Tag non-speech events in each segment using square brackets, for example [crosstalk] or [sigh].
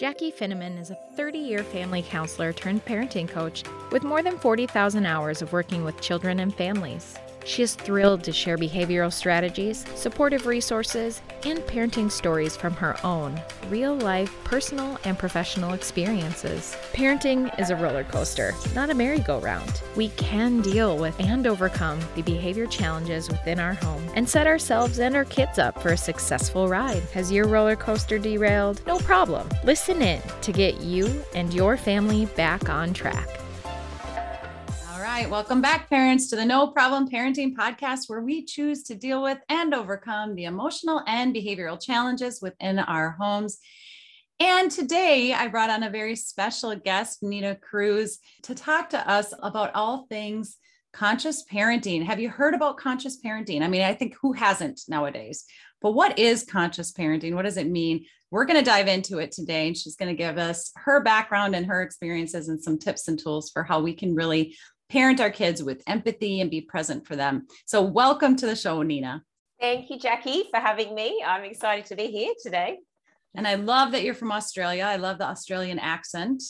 Jackie Finneman is a 30 year family counselor turned parenting coach with more than 40,000 hours of working with children and families. She is thrilled to share behavioral strategies, supportive resources, and parenting stories from her own real life, personal, and professional experiences. Parenting is a roller coaster, not a merry-go-round. We can deal with and overcome the behavior challenges within our home and set ourselves and our kids up for a successful ride. Has your roller coaster derailed? No problem. Listen in to get you and your family back on track. Right. Welcome back, parents, to the No Problem Parenting Podcast, where we choose to deal with and overcome the emotional and behavioral challenges within our homes. And today I brought on a very special guest, Nina Cruz, to talk to us about all things conscious parenting. Have you heard about conscious parenting? I mean, I think who hasn't nowadays? But what is conscious parenting? What does it mean? We're going to dive into it today, and she's going to give us her background and her experiences and some tips and tools for how we can really parent our kids with empathy and be present for them. So, welcome to the show, Nina. Thank you, Jackie, for having me. I'm excited to be here today. And I love that you're from Australia. I love the Australian accent.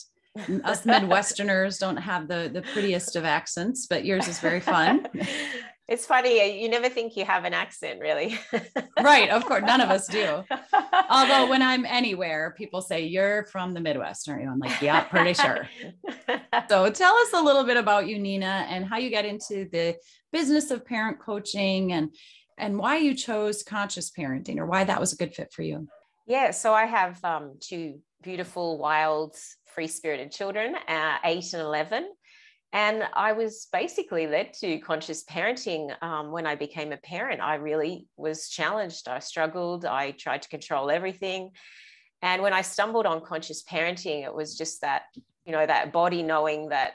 Us Midwesterners don't have the, the prettiest of accents, but yours is very fun. [laughs] it's funny, you never think you have an accent, really. [laughs] right. Of course, none of us do. [laughs] Although, when I'm anywhere, people say, You're from the Midwest, aren't you? I'm like, Yeah, pretty sure. [laughs] so, tell us a little bit about you, Nina, and how you got into the business of parent coaching and and why you chose conscious parenting or why that was a good fit for you. Yeah, so I have um, two beautiful, wild, free spirited children, uh, eight and 11. And I was basically led to conscious parenting um, when I became a parent. I really was challenged. I struggled. I tried to control everything. And when I stumbled on conscious parenting, it was just that, you know, that body knowing that,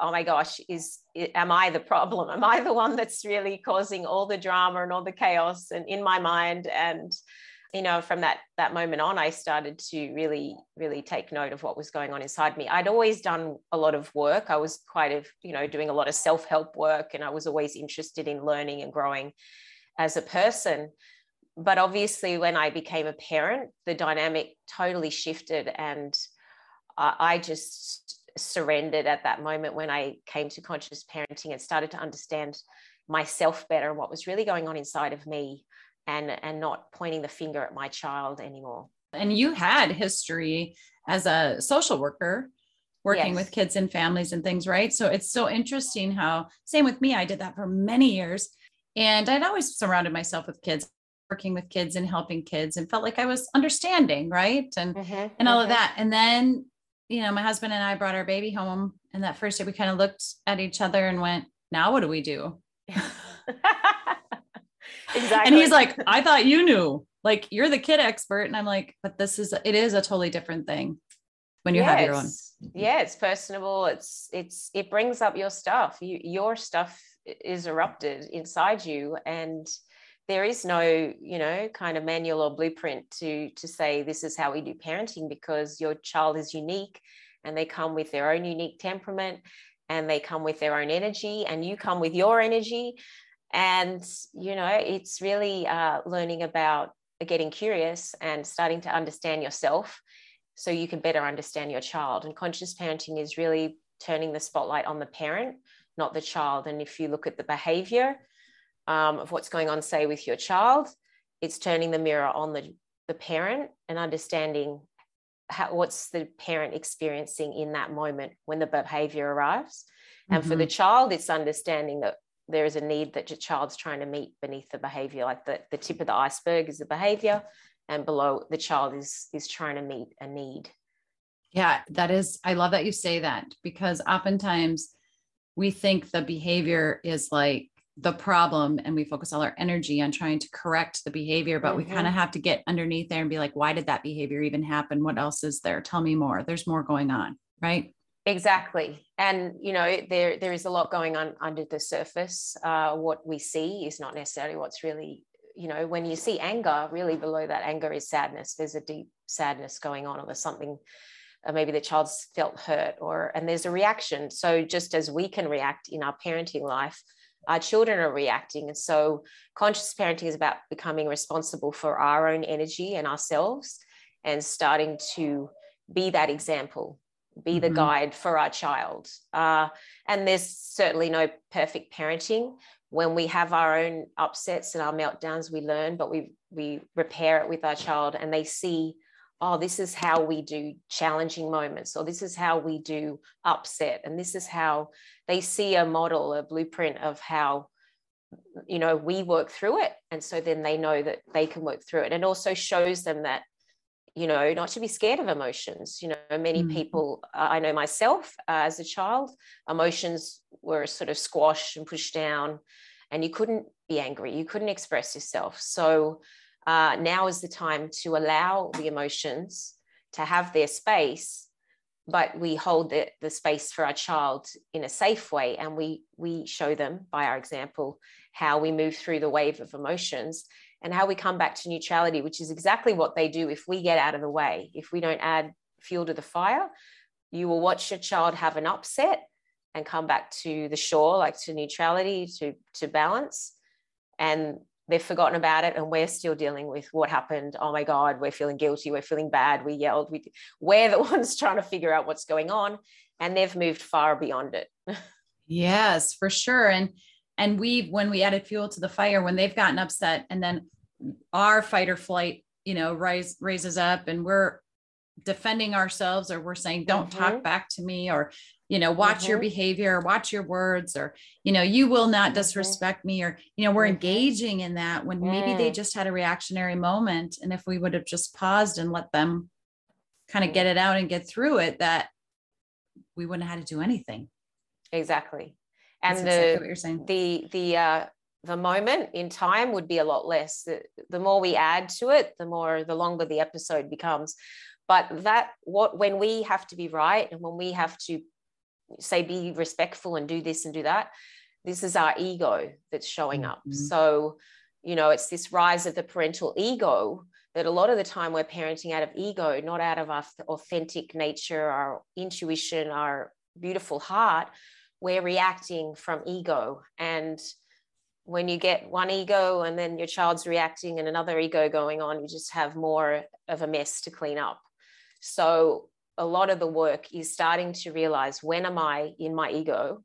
oh my gosh, is am I the problem? [laughs] Am I the one that's really causing all the drama and all the chaos and in my mind? And you know from that that moment on i started to really really take note of what was going on inside me. I'd always done a lot of work. I was quite of you know doing a lot of self-help work and i was always interested in learning and growing as a person. But obviously when i became a parent the dynamic totally shifted and i just surrendered at that moment when i came to conscious parenting and started to understand myself better and what was really going on inside of me and and not pointing the finger at my child anymore. And you had history as a social worker working yes. with kids and families and things right? So it's so interesting how same with me i did that for many years. And i'd always surrounded myself with kids working with kids and helping kids and felt like i was understanding right? And mm-hmm, and all mm-hmm. of that. And then you know my husband and i brought our baby home and that first day we kind of looked at each other and went now what do we do [laughs] [laughs] Exactly. And he's like, I thought you knew. Like you're the kid expert. And I'm like, but this is it is a totally different thing when you yes. have your own. Yeah, it's personable. It's it's it brings up your stuff. You, your stuff is erupted inside you. And there is no, you know, kind of manual or blueprint to to say this is how we do parenting because your child is unique and they come with their own unique temperament and they come with their own energy and you come with your energy and you know it's really uh, learning about getting curious and starting to understand yourself so you can better understand your child and conscious parenting is really turning the spotlight on the parent not the child and if you look at the behavior um, of what's going on say with your child it's turning the mirror on the, the parent and understanding how, what's the parent experiencing in that moment when the behavior arrives and mm-hmm. for the mm-hmm. child it's understanding that there is a need that your child's trying to meet beneath the behavior like the, the tip of the iceberg is the behavior and below the child is is trying to meet a need. Yeah that is i love that you say that because oftentimes we think the behavior is like the problem and we focus all our energy on trying to correct the behavior but mm-hmm. we kind of have to get underneath there and be like why did that behavior even happen? What else is there? Tell me more. There's more going on right Exactly, and you know there there is a lot going on under the surface. Uh, what we see is not necessarily what's really you know when you see anger. Really below that anger is sadness. There's a deep sadness going on, or there's something. Uh, maybe the child's felt hurt, or and there's a reaction. So just as we can react in our parenting life, our children are reacting. And so conscious parenting is about becoming responsible for our own energy and ourselves and starting to be that example be the mm-hmm. guide for our child. Uh, and there's certainly no perfect parenting. When we have our own upsets and our meltdowns we learn but we we repair it with our child and they see oh this is how we do challenging moments or this is how we do upset. And this is how they see a model a blueprint of how you know we work through it. And so then they know that they can work through it. And also shows them that you know not to be scared of emotions you know many mm-hmm. people i know myself uh, as a child emotions were sort of squashed and pushed down and you couldn't be angry you couldn't express yourself so uh, now is the time to allow the emotions to have their space but we hold the, the space for our child in a safe way and we we show them by our example how we move through the wave of emotions and how we come back to neutrality which is exactly what they do if we get out of the way. If we don't add fuel to the fire you will watch your child have an upset and come back to the shore like to neutrality to to balance and they've forgotten about it and we're still dealing with what happened. Oh my god we're feeling guilty we're feeling bad we yelled we, we're the [laughs] ones trying to figure out what's going on and they've moved far beyond it. [laughs] Yes for sure. And and we when we added fuel to the fire when they've gotten upset and then our fight or flight you know rise raises up and we're defending ourselves or we're saying don't mm-hmm. talk back to me or you know watch mm-hmm. your behavior watch your words or you know you will not mm-hmm. disrespect me or you know we're mm-hmm. engaging in that when maybe they mm. just had a reactionary moment and if we would have just paused and let them kind of get it out and get through it that we wouldn't have had to do anything exactly and That's the exactly what you're saying the the uh the moment in time would be a lot less. The, the more we add to it the more the longer the episode becomes. But that what when we have to be right and when we have to say be respectful and do this and do that this is our ego that's showing up. Mm-hmm. so you know it's this rise of the parental ego that a lot of the time we're parenting out of ego not out of our authentic nature our intuition our beautiful heart. We're reacting from ego. And when you get one ego and then your child's reacting and another ego going on you just have more of a mess to clean up. So a lot of the work is starting to realize when am I in my ego?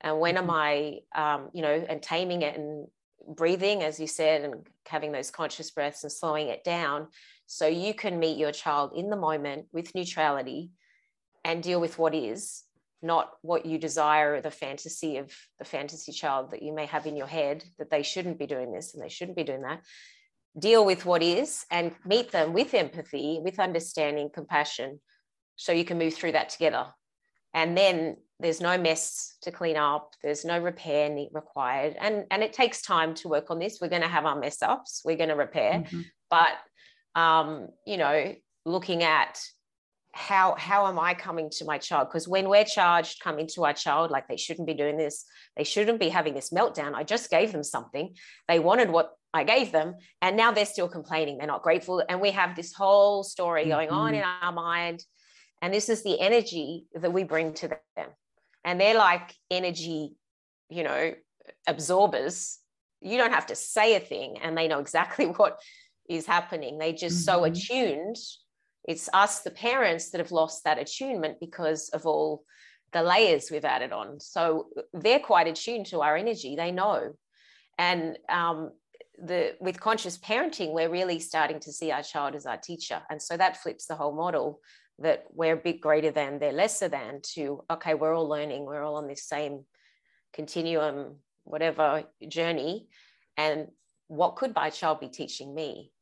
And when am mm-hmm. I, um, you know, and taming it and breathing, as you said, and having those conscious breaths and slowing it down so you can meet your child in the moment with neutrality and deal with what is not what you desire or the fantasy of the fantasy child that you may have in your head that they shouldn't be doing this and they shouldn't be doing that deal with what is and meet them with empathy with understanding compassion so you can move through that together. And then there's no mess to clean up, there's no repair required. And, and it takes time to work on this. We're going to have our mess ups, we're going to repair. Mm-hmm. But, um, you know, looking at how how am i coming to my child because when we're charged coming to our child like they shouldn't be doing this they shouldn't be having this meltdown i just gave them something they wanted what i gave them and now they're still complaining they're not grateful and we have this whole story going mm-hmm. on in our mind and this is the energy that we bring to them. And they're like energy, you know, absorbers. You don't have to say a thing and they know exactly [laughs] what is happening. They just mm-hmm. so attuned. It's us, the parents, that have lost that attunement because of all the layers we've added on. So they're quite attuned to our energy. They know. And um, the with conscious parenting, we're really starting to see our child as our teacher. And so that flips the whole model that we're a bit greater than, they're lesser than, to, okay, we're all learning, we're all on this same continuum, whatever journey. And what could my child be teaching me?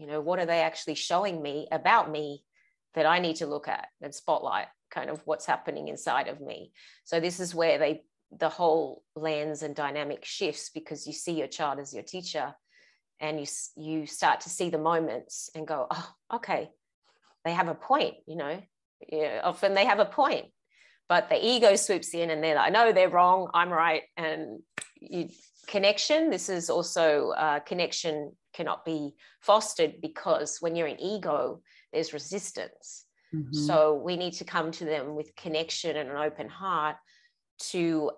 You know, what are they actually showing me about me that I need to look at and spotlight kind of what's happening inside of me? So this is where they the whole lens and dynamic shifts because you see your child as your teacher and you you start to see the moments and go oh okay they have a point, you know, yeah, often they have a point, but the ego swoops in and they're like, no, they're wrong, I'm right. And you, connection, this is also uh, connection cannot be fostered because when you're in ego, there's resistance. Mm-hmm. So we need to come to them with connection and an open heart to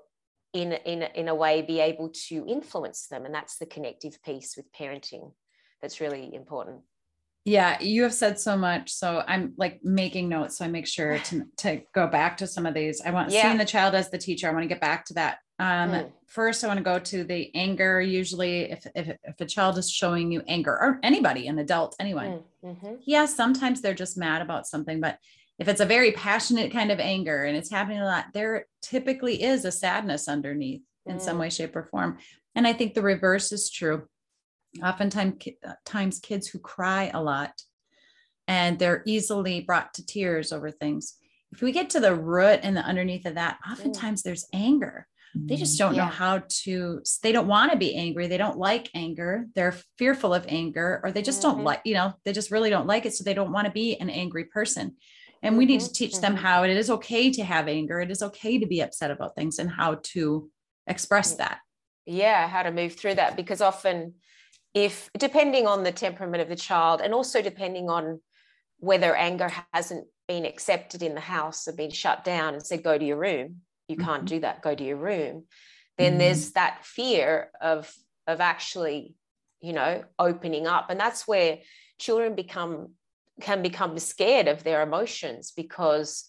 in in in a way be able to influence them and that's the connective piece with parenting that's really important Yeah, you have said so much. So I'm like making notes. So I make sure [sighs] to, to go back to some of these. I want yeah. seeing the child as the teacher. I want to get back to that. Um, mm. First, I want to go to the anger. Usually, if, if, if a child is showing you anger, or anybody, an adult, anyone, mm. hmm yeah, sometimes they're just mad about something. But if it's a very passionate kind of anger and it's happening a lot, there typically is a sadness underneath in some mm. way, shape, or form. And I think the reverse is true oftentimes uh, times kids who cry a lot and they're easily brought to tears over things. If we get to the root and the underneath of that oftentimes there's anger. They just don't yeah. know how to they don't want to be angry. They don't like anger. They're fearful of anger or they just mm-hmm. don't like you know they just really don't like it so they don't want to be an angry person. And we need to mm-hmm. teach them mm-hmm. how it is okay to have anger. It is okay to be upset about things and how to express that. Yeah how to move through that because often if depending on the temperament of the child and also depending on whether anger hasn't been accepted in the house or been shut down and said go to your room. You mm-hmm. can't do that. Go to your room. Then mm-hmm. there's that fear of of actually you know opening up. And that's where children become can become scared of their emotions because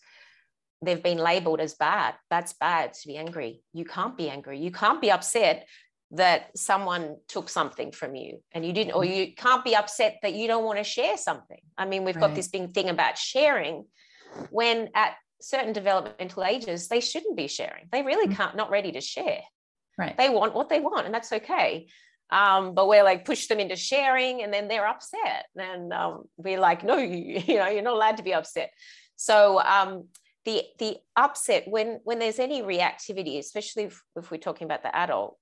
they've been labeled as bad. That's bad to be angry. You can't be angry. You can't be upset that someone took something from you and you didn't, or mm-hmm. you can't be upset that you don't want to share something. I mean, we've right. got this big thing about sharing when at certain developmental ages, they shouldn't be sharing. They really mm-hmm. can't, not ready to share. Right. They want what they want, and that's okay. Um, but we're like push them into sharing and then they're upset and um, we're like no [laughs] you, you know you're not allowed to be upset so um, the the upset when when there's any reactivity especially if, if we're talking about the adult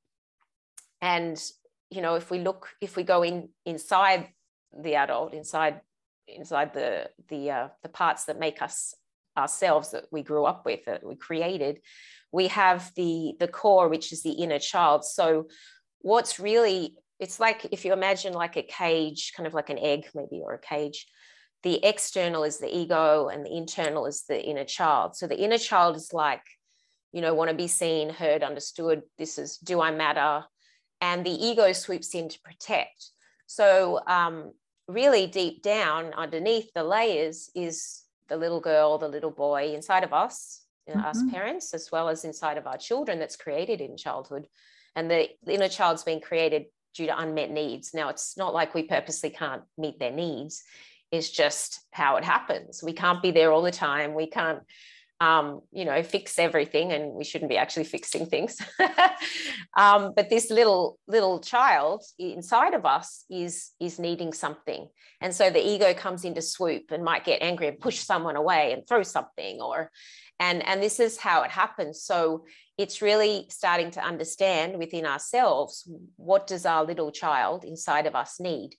and you know if we look if we go in inside the adult inside inside the the uh, the parts that make us ourselves that we grew up with that we created we have the the core which is the inner child. So what's really it's like if you imagine like a cage kind of like an egg maybe or a cage the external is the ego and the internal is the inner child. So the inner child is like you know want to be seen heard understood this is do i matter and the ego swoops in to protect. So, um, really deep down underneath the layers is the little girl, the little boy inside of us, you know, mm-hmm. us parents, as well as inside of our children that's created in childhood. And the inner child's been created due to unmet needs. Now, it's not like we purposely can't meet their needs, it's just how it happens. We can't be there all the time. We can't um, you know, fix everything, and we shouldn't be actually fixing things. [laughs] um, but this little little child inside of us is is needing something, and so the ego comes into swoop and might get angry and push someone away and throw something, or and and this is how it happens. So it's really starting to understand within ourselves what does our little child inside of us need,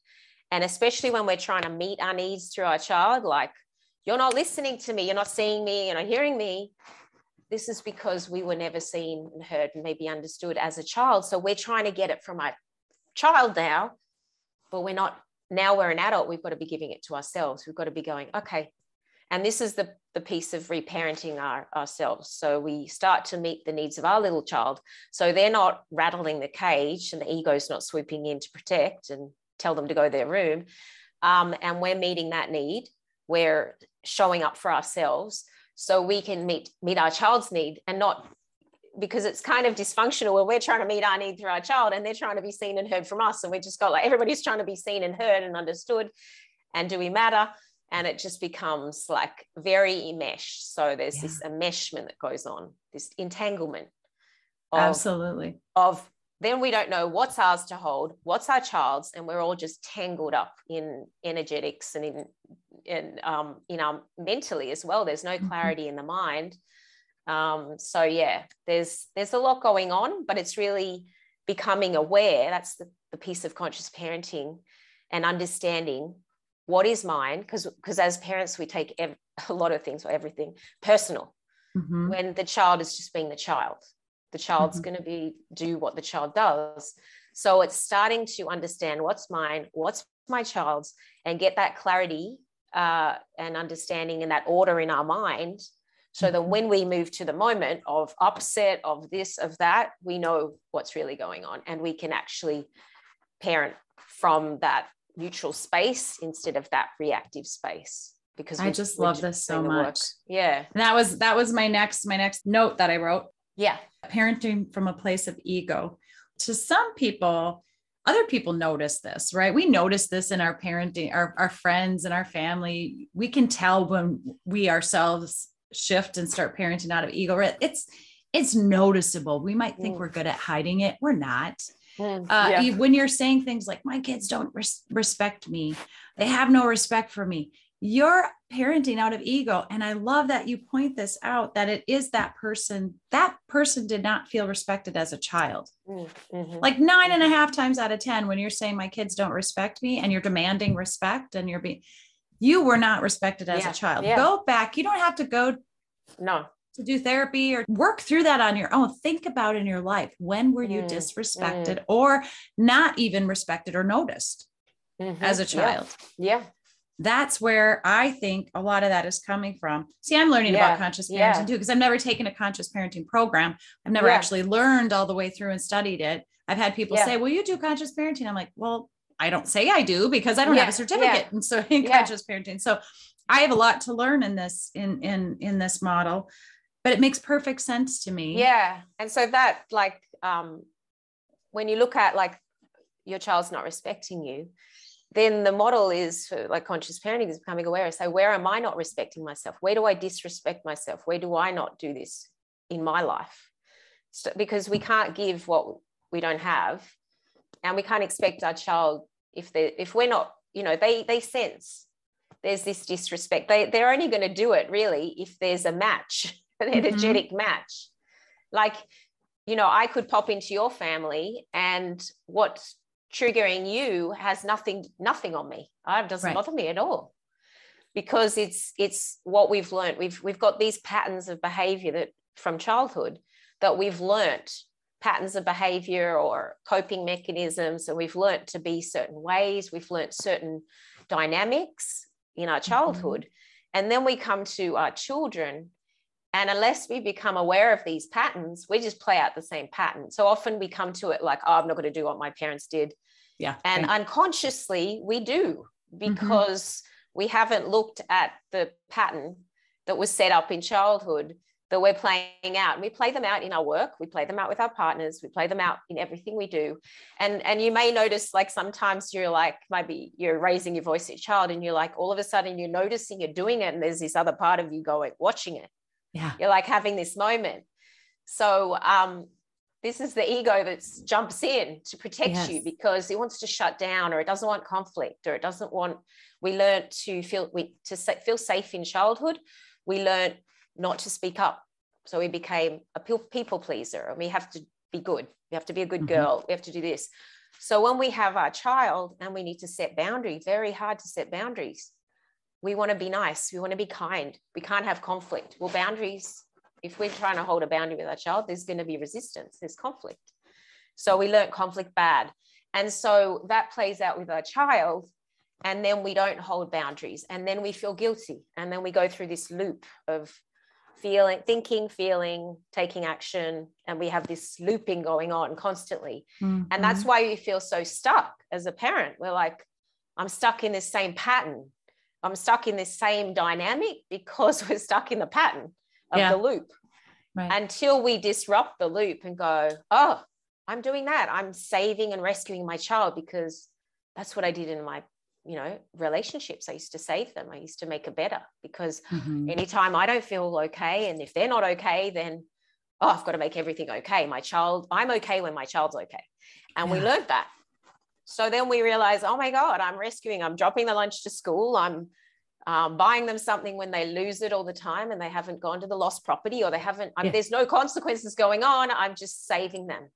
and especially when we're trying to meet our needs through our child, like you're not listening to me, you're not seeing me, you're not hearing me. This is because we were never seen and heard and maybe understood as a child. So we're trying to get it from our child now, but we're not, now we're an adult, we've got to be giving it to ourselves. We've got to be going, okay. And this is the, the piece of reparenting our, ourselves. So we start to meet the needs of our little child. So they're not rattling the cage and the ego's not swooping in to protect and tell them to go to their room. Um, and we're meeting that need we're showing up for ourselves so we can meet meet our child's need and not because it's kind of dysfunctional when we're trying to meet our need through our child and they're trying to be seen and heard from us. And we just got like everybody's trying to be seen and heard and understood and do we matter? And it just becomes like very enmeshed. So there's yeah. this enmeshment that goes on this entanglement of, absolutely. of then we don't know what's ours to hold, what's our child's, and we're all just tangled up in energetics and in in um, in our mentally as well. There's no mm-hmm. clarity in the mind. Um, so yeah, there's there's a lot going on, but it's really becoming aware. That's the, the piece of conscious parenting and understanding what is mine because because as parents we take ev- [laughs] a lot of things or everything personal mm-hmm. when the child is just being the child the child's mm-hmm. going to be do what the child does so it's starting to understand what's mine what's my child's and get that clarity uh, and understanding and that order in our mind so that when we move to the moment of upset of this of that we know what's really going on and we can actually parent from that neutral space instead of that reactive space because I just love this so much. Work. Yeah. And that was that was my next my next note that I wrote. Yeah. Parenting from a place of ego. To some people, other people notice this, right? We notice this in our parenting, our, our friends and our family. We can tell when we ourselves shift and start parenting out of ego. It's it's noticeable. We might think mm. we're good at hiding it. We're not. Mm, uh, yeah. you, when you're saying things like, my kids don't res- respect me, they have no respect for me, you're parenting out of ego. And I love that you point this out that it is that person, that person did not feel respected as a child. Mm, mm-hmm. Like nine and a mm-hmm. half times out of 10, when you're saying, my kids don't respect me, and you're demanding respect and you're being, you were not respected as yeah. a child. Yeah. Go back. You don't have to go. No to do therapy or work through that on your own. Think about in your life when were you mm, disrespected mm. or not even respected or noticed mm-hmm. as a child? Yeah. yeah. That's where I think a lot of that is coming from. See, I'm learning yeah. about conscious parenting yeah. too, because I've never taken a conscious parenting program. I've never actually learned all the way through and studied it. I've had people say, Well, you do conscious parenting. I'm like, Well, I don't say I do because I don't have a certificate. And so in conscious parenting. So I have a lot to learn in this in in in this model but it makes perfect sense to me yeah and so that like um when you look at like your child's not respecting you then the model is for like conscious parenting is becoming aware so where am i not respecting myself where do i disrespect myself where do i not do this in my life so, because we can't give what we don't have and we can't expect our child if they if we're not you know they they sense there's this disrespect they they're only going to do it really if there's a match [laughs] an mm-hmm. energetic mm-hmm. match. Like, you know, I could pop into your family and what's triggering you has nothing, nothing on me. It doesn't right. bother me at all. Because it's it's what we've learned. We've we've got these patterns of behavior that from childhood that we've learned patterns of behavior or coping mechanisms and we've learned to be certain ways we've learned certain dynamics in our mm-hmm. childhood mm-hmm. and then we come to our children and unless we become aware of these patterns, we just play out the same pattern. So often we come to it like, oh, I'm not going to do what my parents did. Yeah. And right. unconsciously we do mm-hmm. because mm-hmm. we haven't looked at the pattern that was set up in childhood that we're playing out. And we play them out in our work, we play them out with our partners, we play them out in everything we do. And and you may notice like sometimes you're like maybe you're raising your voice at your child and you're like all of a sudden you're noticing you're doing it and there's this other part of you going watching it yeah. You're like having this moment. So um this is the ego that jumps in to protect yes. you because it wants to shut down or it doesn't want conflict or it doesn't want we learned to feel we to feel safe in childhood. We learned not to speak up. So we became a people pleaser and we have to be good. We have to be a good mm-hmm. girl. We have to do this. So when we have our child and we need to set boundaries very hard to set boundaries we want to be nice. We want to be kind. We can't have conflict. Well boundaries if we're trying to hold a boundary with our child there's going to be resistance. There's conflict. So we learn conflict bad. And so that plays out with our child and then we don't hold boundaries. And then we feel guilty. And then we go through this loop of feeling thinking feeling taking action and we have this looping going on constantly. Mm-hmm. and that's why we feel so stuck as a parent. We're like i'm stuck in this same pattern I'm stuck in this same dynamic because [laughs] we're stuck in the pattern of yeah. the loop right. until we disrupt the loop and go, oh, I'm doing that. I'm saving and rescuing my child because that's what I did in my, you know, relationships. I used to save them. I used to make it better because mm-hmm. anytime I don't feel okay, and if they're not okay, then oh, I've got to make everything okay. My child, I'm okay when my child's okay. And yeah. we learned that so then we realize, oh my God, I'm rescuing, I'm dropping the lunch to school, I'm um, buying them something when they lose it all the time and they haven't gone to the lost property or they haven't, yeah. there's no consequences going on. I'm just saving them.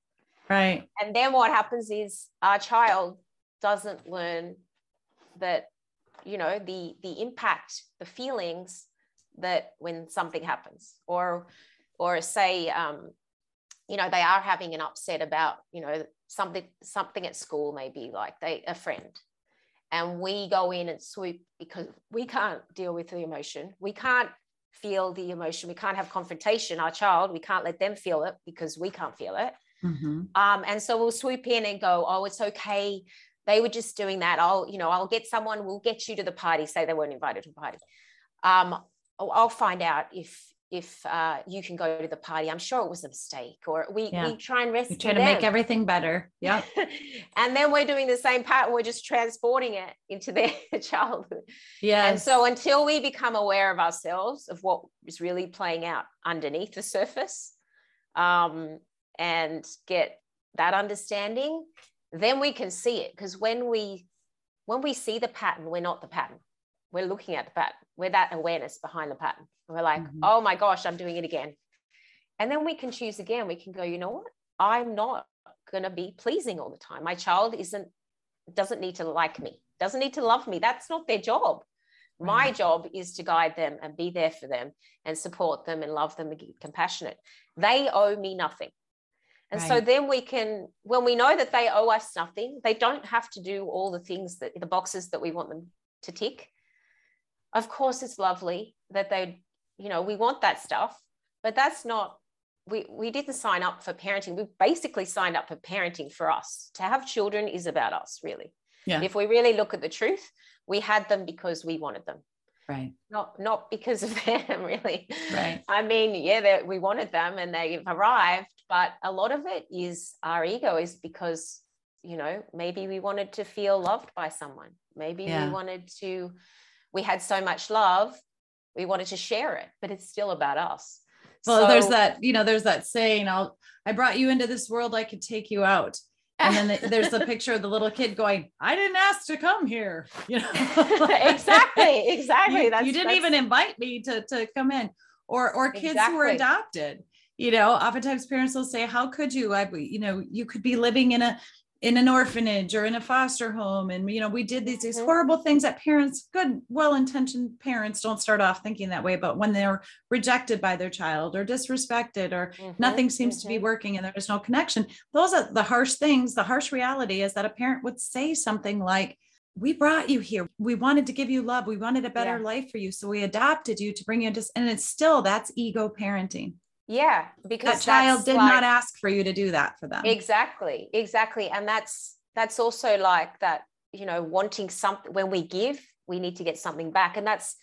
Right. And then what happens is our child doesn't learn that, you know, the the impact, the feelings that when something happens, or or say, um, you know, they are having an upset about, you know, something something at school maybe like they a friend. And we go in and swoop because we can't deal with the emotion. We can't feel the emotion. We can't have confrontation. Our child we can't let them feel it because we can't feel it. Mm-hmm. um, and so we'll swoop in and go oh it's okay. They were just doing that. I'll, you know, I'll get someone, we'll get you to the party, say they weren't invited to the party. Um, I'll find out if if uh, you can go to the party. I'm sure it was a mistake, or we yeah. we try and rescue. We try to them. make everything better. Yeah. [laughs] and then we're doing the same pattern. We're just transporting it into [laughs] their childhood. Yeah. And so until we become aware of ourselves of what is really playing out underneath the surface, um, and get that understanding, then we can see it. Because when we when we see the pattern, we're not the pattern. We're looking at the pattern. We're that awareness behind the pattern. And We're like, mm-hmm. oh my gosh, I'm doing it again. And then we can choose again. We can go, you know what? I'm not going to be pleasing all the time. My child isn't doesn't need to like me, doesn't need to love me. That's not their job. Right. My job is to guide them and be there for them and support them and love them and be compassionate. They owe me nothing. And right. so then we can, when we know that they owe us nothing, they don't have to do all the things that the boxes that we want them to tick. Of course, it's lovely that they, you know, we want that stuff, but that's not, we, we didn't sign up for parenting. We basically signed up for parenting for us. To have children is about us, really. Yeah. If we really look at the truth, we had them because we wanted them right not not because of [laughs] them really right i mean yeah that we wanted them and they've arrived but a lot of it is our ego is because you know maybe we wanted to feel loved by someone maybe yeah. we wanted to we had so much love we wanted to share it but it's still about us. Well so, there's that you know there's that saying i'll i brought you into this world i could take you out. And then the, there's a [laughs] picture of the little kid going i didn't ask to come here [laughs] you know? [laughs] Exactly exactly you, you didn't even invite me to to come in. Or or kids exactly. who are adopted you know oftentimes parents will say how could you? I you know you could be living in a in an orphanage or in a foster home and you know we did these these mm-hmm. horrible things that parents good well-intentioned parents don't start off thinking that way but when they're rejected by their child or disrespected or mm-hmm. nothing seems mm-hmm. to be mm-hmm. working and there's no connection those are the harsh things the harsh reality is that a parent would say something like we brought you here we wanted to give you love we wanted a better yeah. life for you so we adopted you to bring you into and it's still that's ego parenting yeah, because that child did like, not ask for you to do that for them. Exactly, exactly, and that's that's also like that. You know, wanting something when we give, we need to get something back, and that's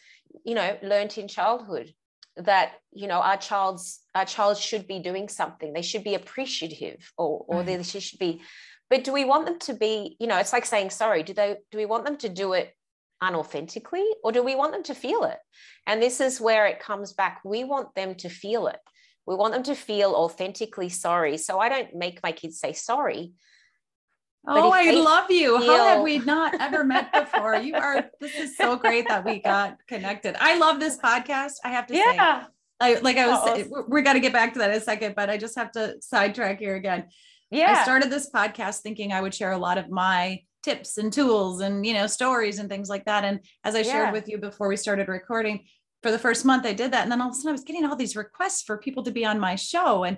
you know learned in childhood that you know our child's our child should be doing something. They should be appreciative, or or they should be. But do we want them to be? You know, it's like saying sorry. Do they? Do we want them to do it unauthentically or do we want them to feel it and this is where it comes back we want them to feel it we want them to feel authentically sorry. So I don't make my kids say sorry. Oh, I love you. Feel... How have we not ever met before? You are, this is so great that we got connected. I love this podcast. I have to yeah. say, I, like I was saying, we got to get back to that in a second, but I just have to sidetrack here again. Yeah. I started this podcast thinking I would share a lot of my tips and tools and, you know, stories and things like that. And as I yeah. shared with you before we started recording, for the first month I did that. And then all of a sudden I was getting all these requests for people to be on my show. And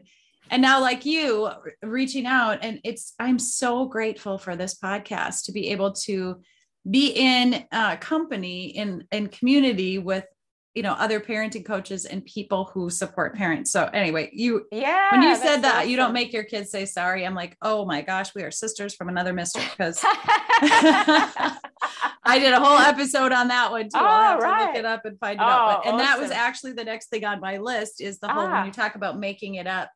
and now like you reaching out and it's i'm so grateful for this podcast to be able to be in uh, company in in community with you know other parenting coaches and people who support parents so anyway you yeah when you said that awesome. you don't make your kids say sorry i'm like oh my gosh we are sisters from another mister because [laughs] i did a whole episode on that one too oh, i'll have right. to look it up and find it oh, out but, and awesome. that was actually the next thing on my list is the whole ah. when you talk about making it up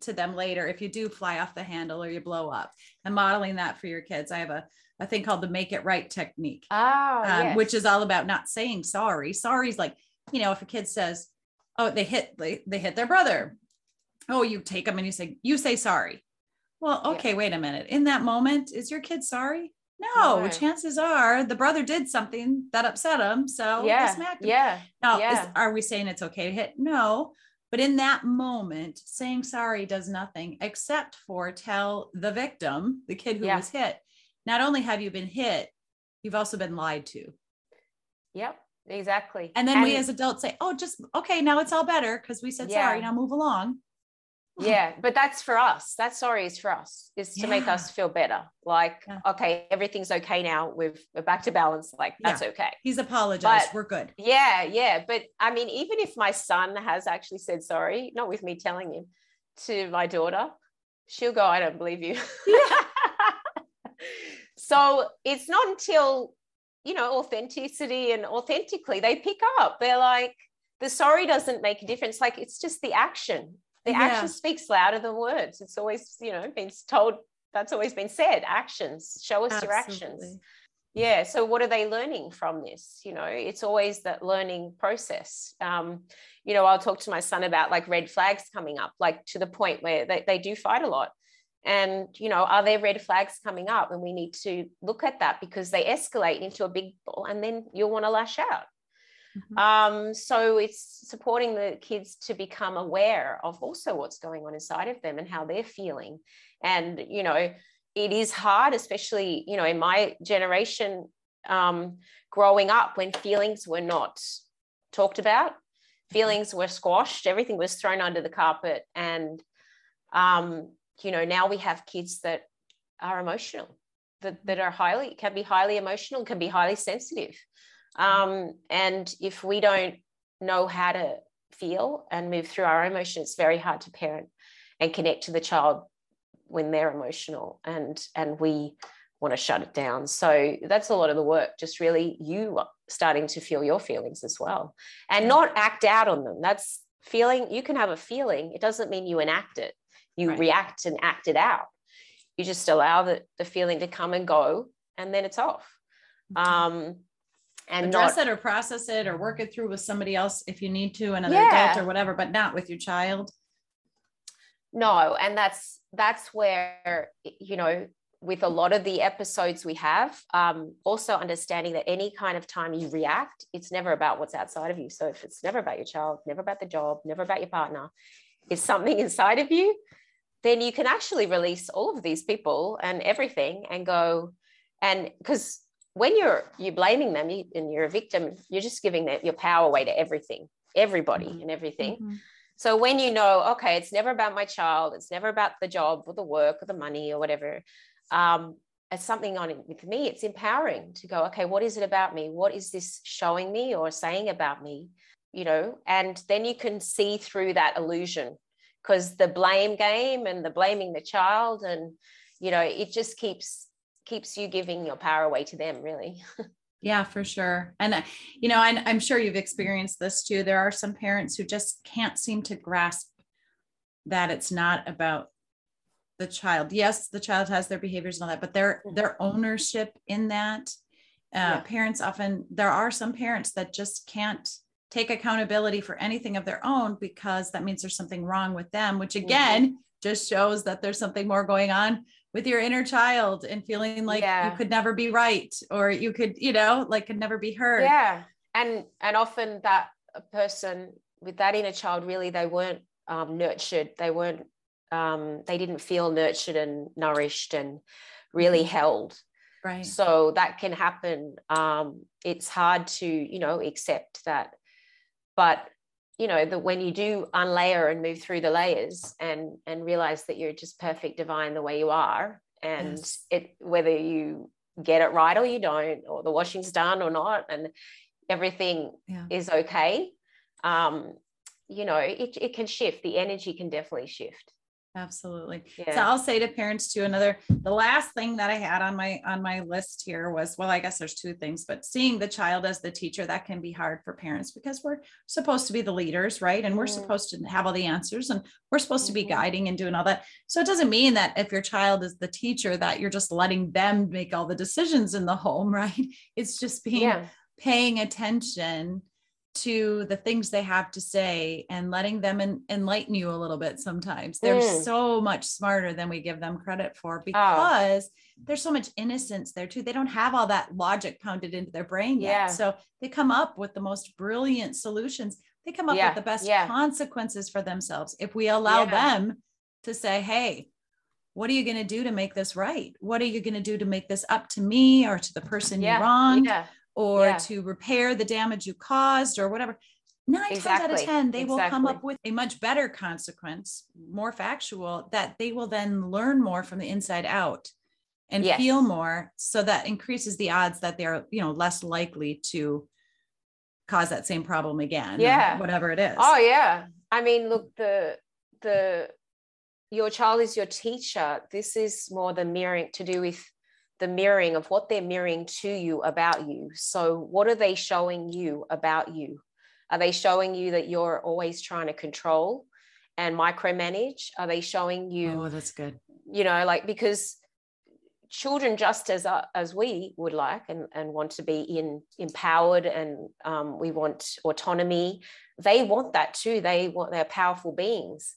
to them later if you do fly off the handle or you blow up and modeling that for your kids i have a a thing called the make it right technique oh, um, yes. which is all about not saying sorry sorry is like you know, if a kid says, oh, they hit, they, they hit their brother. Oh, you take them and you say, you say sorry. Well, okay, yeah. wait a minute. In that moment, is your kid sorry? No, right. chances are the brother did something that upset him. So yeah, smacked him. yeah. Now, yeah. Is, are we saying it's okay to hit? No, but in that moment, saying sorry does nothing except for tell the victim, the kid who yeah. was hit, not only have you been hit, you've also been lied to. Yep exactly. And then and we as adults say oh just okay now it's all better because we said yeah. sorry now move along. Yeah but that's for us. That sorry is for us is to yeah. make us feel better. Like yeah. okay everything's okay now. We've we're back to balance. Like that's okay. He's apologized. But, we're good. yeah yeah. But i mean even if my son has actually said sorry not with me telling him to my daughter she'll go i don't believe you. [laughs] So it's not until you know authenticity and authentically they pick up. They're like the sorry doesn't make a difference. Like it's just the action. The yeah. action speaks louder than words. It's always you know been told that's always been said actions. Show us Absolutely. your actions. Yeah so what are they learning from this? You know it's always that learning process. Um, you know i'll talk to my son about like red flags coming up like to the point where they, they do fight a lot and you know are there red flags coming up? And we need to look at that because they escalate into a big ball and then you'll want to lash out. Mm-hmm. um, so it's supporting the kids to become aware of also what's going on inside of them and how they're feeling. And you know it is hard especially you know in my generation um, growing up when feelings were not talked about feelings were squashed everything was thrown under the carpet and um, you know now we have kids that are emotional that, that are highly can be highly emotional can be highly sensitive. Um, and if we don't know how to feel and move through our emotions it's very hard to parent and connect to the child when they're emotional and and we want to shut it down. So that's a lot of the work just really you starting to feel your feelings as well and not act out on them. That's feeling you can have a feeling it doesn't mean you enact it you right. react and act it out you just allow the, the feeling to come and go and then it's off mm-hmm. um and address not, it or process it or work it through with somebody else if you need to another yeah. adult or whatever but not with your child no and that's that's where you know with a lot of the episodes we have um, also understanding that any kind of time you react it's never about what's outside of you so if it's never about your child never about the job never about your partner it's something [laughs] inside of you then you can actually release all of these people and everything and go and because when you're you're blaming them you, and you're a victim you're just giving that your power away to everything everybody mm-hmm. and everything mm-hmm. so when you know okay it's never about my child it's never about the job or the work or the money or whatever um, it's something on it with me it's empowering to go okay what is it about me? What is this showing me or saying about me? You know and then you can see through that illusion because the blame game and the blaming the child and you know it just keeps keeps you giving your power away to them really. [laughs] Yeah for sure. And uh, you know i'm sure you've experienced this too. There are some parents who just can't seem to grasp that it's not about the child yes the child has their behaviors and all that but their their ownership in that uh, yeah. parents often there are some parents that just can't take accountability for anything of their own because that means there's something wrong with them, which mm-hmm. again mm-hmm. just shows that there's something more going on with your inner child and feeling like yeah. you could never be right or you could, you know, like could never be heard. Yeah. And and often that person with that inner child really they weren't um, nurtured. They weren't um, they didn't feel nurtured and nourished and really mm-hmm. held. Right. So that can happen. Um, it's hard to, you know, accept that but you know that when you do unlayer and move through the layers and and realize that you're just perfect divine the way you are and yes. it whether you get it right or you don't or the washing's done or not and everything yeah. is okay um you know it, it can shift the energy can definitely shift absolutely yeah. so i'll say to parents too another the last thing that i had on my on my list here was well i guess there's two things but seeing the child as the teacher that can be hard for parents because we're supposed to be the leaders right and we're mm-hmm. supposed to have all the answers and we're supposed mm-hmm. to be mm-hmm. guiding and doing all that so it doesn't mean that if your child is the teacher that you're just letting them make all the decisions in the home [laughs] right it's just being yeah. paying attention to the things they have to say and letting them en- enlighten you a little bit sometimes they're mm. so much smarter than we give them credit for oh. because oh. there's so much innocence there too they don't have all that logic pounded into their brain yet yeah. so they come up with the most brilliant solutions they come up yeah. with the best yeah. consequences for themselves if we allow them to say hey what are you going to do to make this right what are you going to do to make this up to me or to the person you wronged or yeah. to repair the damage you caused or whatever. Nine exactly. times out of 10, they exactly. will come up with a much better consequence, more factual, that they will then learn more from the inside out and yes. feel more. So that increases the odds that they're, you know, less likely to cause that same problem again. Yeah. Whatever it is. Oh, yeah. I mean, look, the, the, your child is your teacher. This is more the mirroring to do with the mirroring of what they're mirroring to you about you. So, what are they showing you about you? Are they showing you that you're always trying to control and micromanage? Are they showing you? Oh, that's good. You know, like because children, just as uh, as we would like and, and want to be in empowered and um, we want autonomy, they want that too. They want they're powerful beings.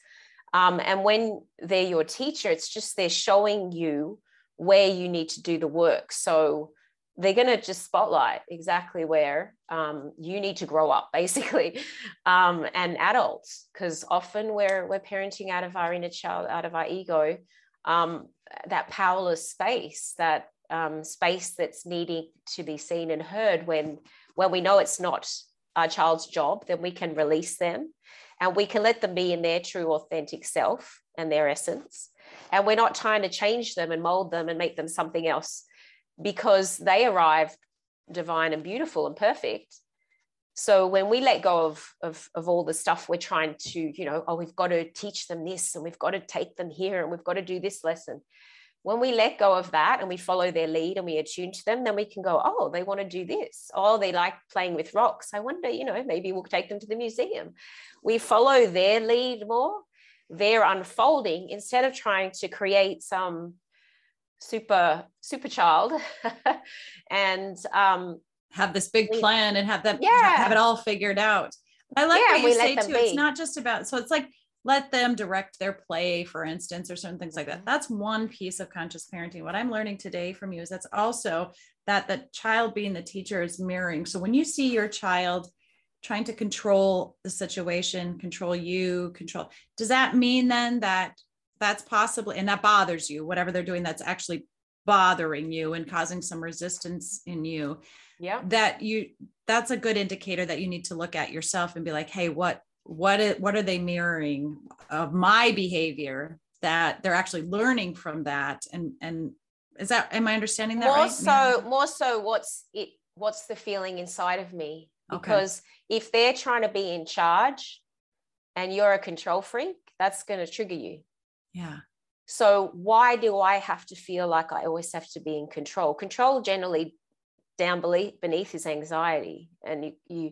Um, and when they're your teacher, it's just they're showing you where you need to do the work. So they're going to just spotlight exactly where um, you need to grow up, [laughs] basically, um, and adults, because often we're we're parenting out of our inner child, out of our ego, um, that powerless space, that um, space that's needing to be seen and heard. When when we know it's not our child's job, then we can release them, and we can let them be in their true, authentic self and their essence, and we're not trying to change them and mold them and make them something else because they arrived divine and beautiful and perfect. So when we let go of, of, of all the stuff we're trying to you know oh we've got to teach them this and we've got to take them here and we've got to do this lesson. When we let go of that and we follow their lead and we attune to them then we can go oh they want to do this. Oh they like playing with rocks. I wonder you know maybe we'll take them to the museum. We follow their lead more they're unfolding instead of trying to create some super super child [laughs] and um have this big plan and have them yeah. have it all figured out i like yeah, what you say too be. it's not just about so it's like let them direct their play for instance or certain things like that mm-hmm. that's one piece of conscious parenting what i'm learning today from you is that's also that the child being the teacher is mirroring so when you see your child trying to control the situation control you control does that mean then that that's possibly and that bothers you whatever they're doing that's actually bothering you and causing some resistance in you yeah that you that's a good indicator that you need to look at yourself and be like hey what what is, what are they mirroring of my behavior that they're actually learning from that and and is that am i understanding that more right? so yeah. more so what's it what's the feeling inside of me because okay. if they're trying to be in charge and you're a control freak that's going to trigger you yeah. So why do I have to feel like I always have to be in control? Control generally down beneath is anxiety, and you you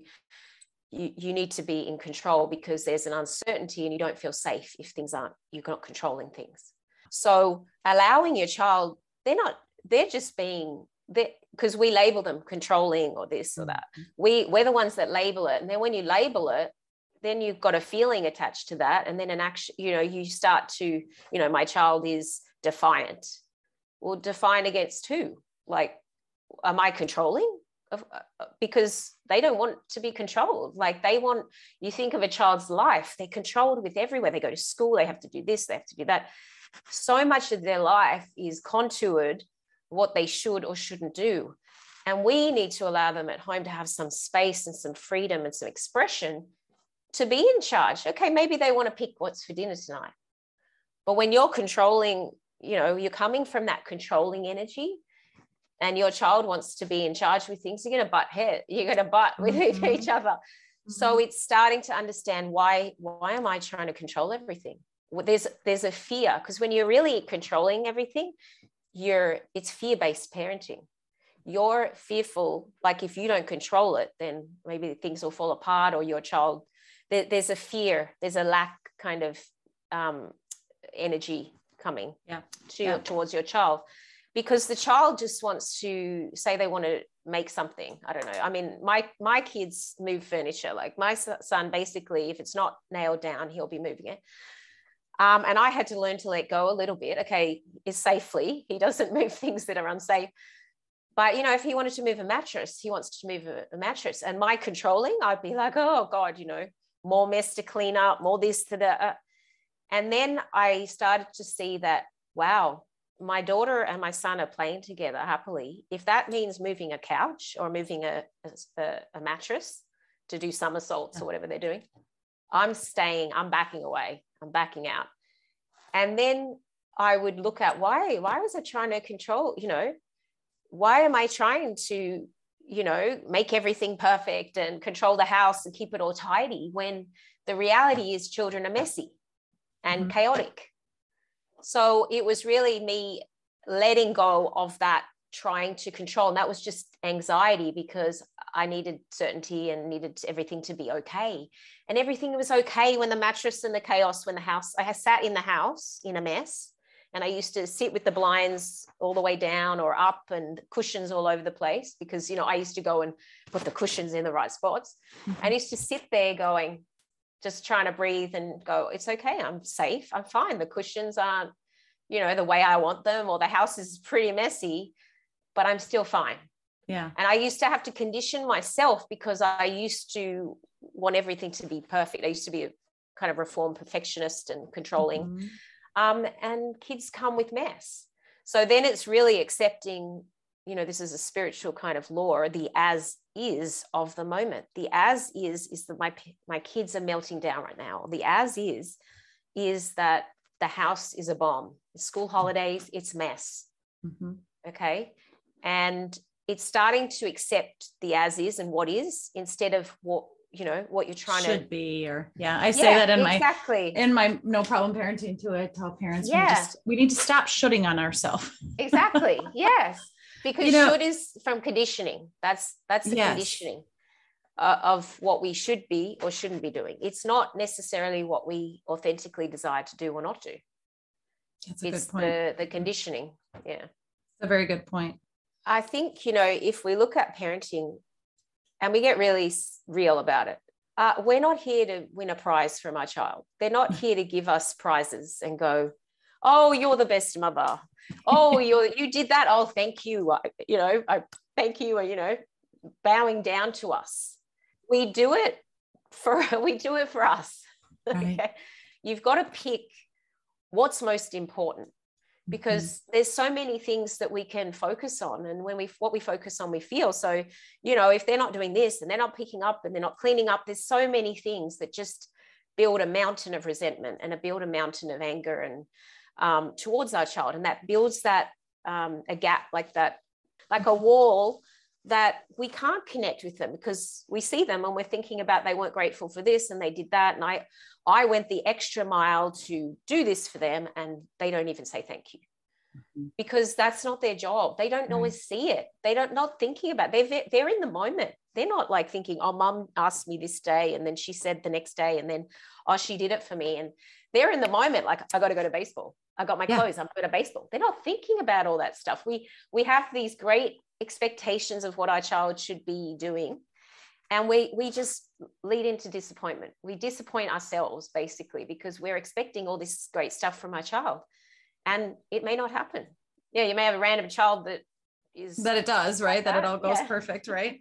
you, you need to be in control because there's an uncertainty and you don't feel safe if things aren't you're not controlling things. So allowing your child, they're not they're just being because we label them controlling or this or that. Mm-hmm. We we're the ones that label it, and then when you label it, then you've got a feeling attached to that and then an action you know you start to you know my child is defiant. Well defiant against who? Like am i controlling? Uh, because they don't want to be controlled. Like they want you think of a child's life they're controlled with everywhere. They go to school they have to do this they have to do that. So much of their life is contoured what they should or shouldn't do and we need to allow them at home to have some space and some freedom and some expression to be in charge. Okay, maybe they want to pick what's for dinner tonight. But when you're controlling, you know, you're coming from that controlling energy and your child wants to be in charge with things, you're going to butt head, you're going to butt with [laughs] mm-hmm. each other. Mm-hmm. So it's starting to understand why, why am I trying to control everything? Well, there's, there's a fear because when you're really controlling everything, you're, it's fear-based parenting. You're fearful like if you don't control it then maybe things will fall apart or your child there, there's a fear, there's a lack kind of um, energy coming yeah. to yeah. towards your child. Because the child just wants to say they want to make something i don't know. I mean my my kids move furniture. Like my son basically if it's not nailed down he'll be moving it um, and i had to learn to let go a little bit okay is safely he doesn't [laughs] move things that are unsafe but you know if he wanted to move a mattress he wants to move a, a mattress and my controlling i'd be like oh god you know more mess to clean up, more this to the. Uh, and then I started to see that, wow, my daughter and my son are playing together happily. If that means moving a couch or moving a, a, a mattress to do somersaults or whatever they're doing, I'm staying, I'm backing away, I'm backing out. And then I would look at why, why was I trying to control, you know, why am I trying to you know, make everything perfect and control the house and keep it all tidy when the reality is children are messy and mm-hmm. chaotic. So it was really me letting go of that trying to control. And that was just anxiety because I needed certainty and needed everything to be okay. And everything was okay when the mattress and the chaos, when the house, I sat in the house in a mess. And I used to sit with the blinds all the way down or up and cushions all over the place because, you know, I used to go and put the cushions in the right spots. Mm-hmm. I used to sit there going, just trying to breathe and go, it's okay. I'm safe. I'm fine. The cushions aren't, you know, the way I want them, or the house is pretty messy, but I'm still fine. Yeah. And I used to have to condition myself because I used to want everything to be perfect. I used to be a kind of reform perfectionist and controlling. Mm-hmm. Um, and kids come with mess. So then it's really accepting, you know, this is a spiritual kind of law, the as is of the moment. The as is is that my my kids are melting down right now. The as is is that the house is a bomb. School mm-hmm. holidays, it's mess. Mm-hmm. Okay. And it's starting to accept the as is and what is instead of what you know what you're trying should to be or yeah i say yeah, that in exactly. my in my no problem parenting to it tell parents yeah. we, just, we need to stop shooting on ourselves exactly [laughs] yes because you know, should is from conditioning that's that's the yes. conditioning uh, of what we should be or shouldn't be doing it's not necessarily what we authentically desire to do or not do that's a it's good point. the the conditioning yeah it's a very good point i think you know if we look at parenting and we get really real about it uh, we're not here to win a prize from our child. They're not here to give us prizes and go oh you're the best mother. Oh [laughs] you're, you did that. Oh thank you. You know I thank you you know bowing down to us. We do it for [laughs] we do it for us. [laughs] Right. okay? You've got to pick what's most important because mm-hmm. there's so many things that we can focus on and when we what we focus on we feel so you know if they're not doing this and they're not picking up and they're not cleaning up there's so many things that just build a mountain of resentment and a build a mountain of anger and um, towards our child and that builds that um, a gap like that like a wall that we can't connect with them because we see them and we're thinking about they weren't grateful for this and they did that and i i went the extra mile to do this for them and they don't even say thank you mm-hmm. because that's not their job they don't mm-hmm. always see it they don't not thinking about it. they're they're in the moment they're not like thinking oh mom asked me this day and then she said the next day and then oh she did it for me and they're in the moment like i got to go to baseball i got my yeah. clothes i'm going to baseball they're not thinking about all that stuff we we have these great expectations of what our child should be doing and we we just lead into disappointment we disappoint ourselves basically because we're expecting all this great stuff from our child and it may not happen yeah you may have a random child that is that it does right that, that, it all goes yeah. perfect [laughs] right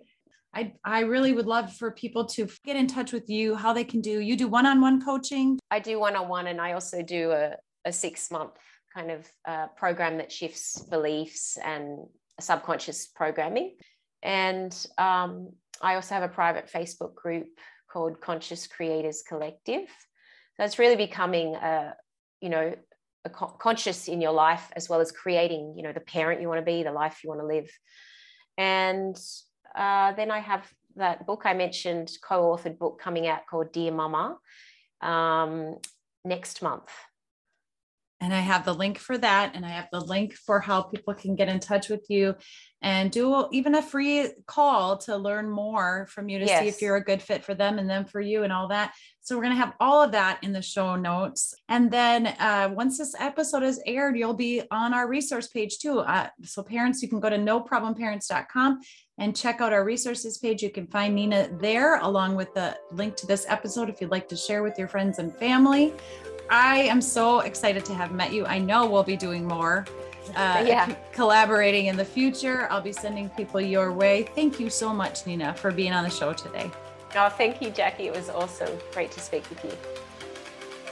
I, I really would love for people to get in touch with you, how they can do. You do one on one coaching? I do one on one, and I also do a, a six month kind of uh, program that shifts beliefs and subconscious programming. And um, I also have a private Facebook group called Conscious Creators Collective. So it's really becoming a, you know, a co- conscious in your life as well as creating, you know, the parent you want to be, the life you want to live. And uh, then I have that book I mentioned, co-authored book coming out called Dear Mama um, next month. And I have the link for that. And I have the link for how people can get in touch with you and do even a free call to learn more from you to yes. see if you're a good fit for them and them for you and all that. So we're going to have all of that in the show notes. And then uh, once this episode is aired, you'll be on our resource page too. Uh, so parents, you can go to noproblemparents.com and check out our resources page. You can find Nina there along with the link to this episode if you'd like to share with your friends and family. I am so excited to have met you. I know we'll be doing more. Uh, yeah. collaborating in the future. I'll be sending people your way. Thank you so much, Nina, for being on the show today. Oh, thank you, Jackie. It was awesome. Great to speak with you.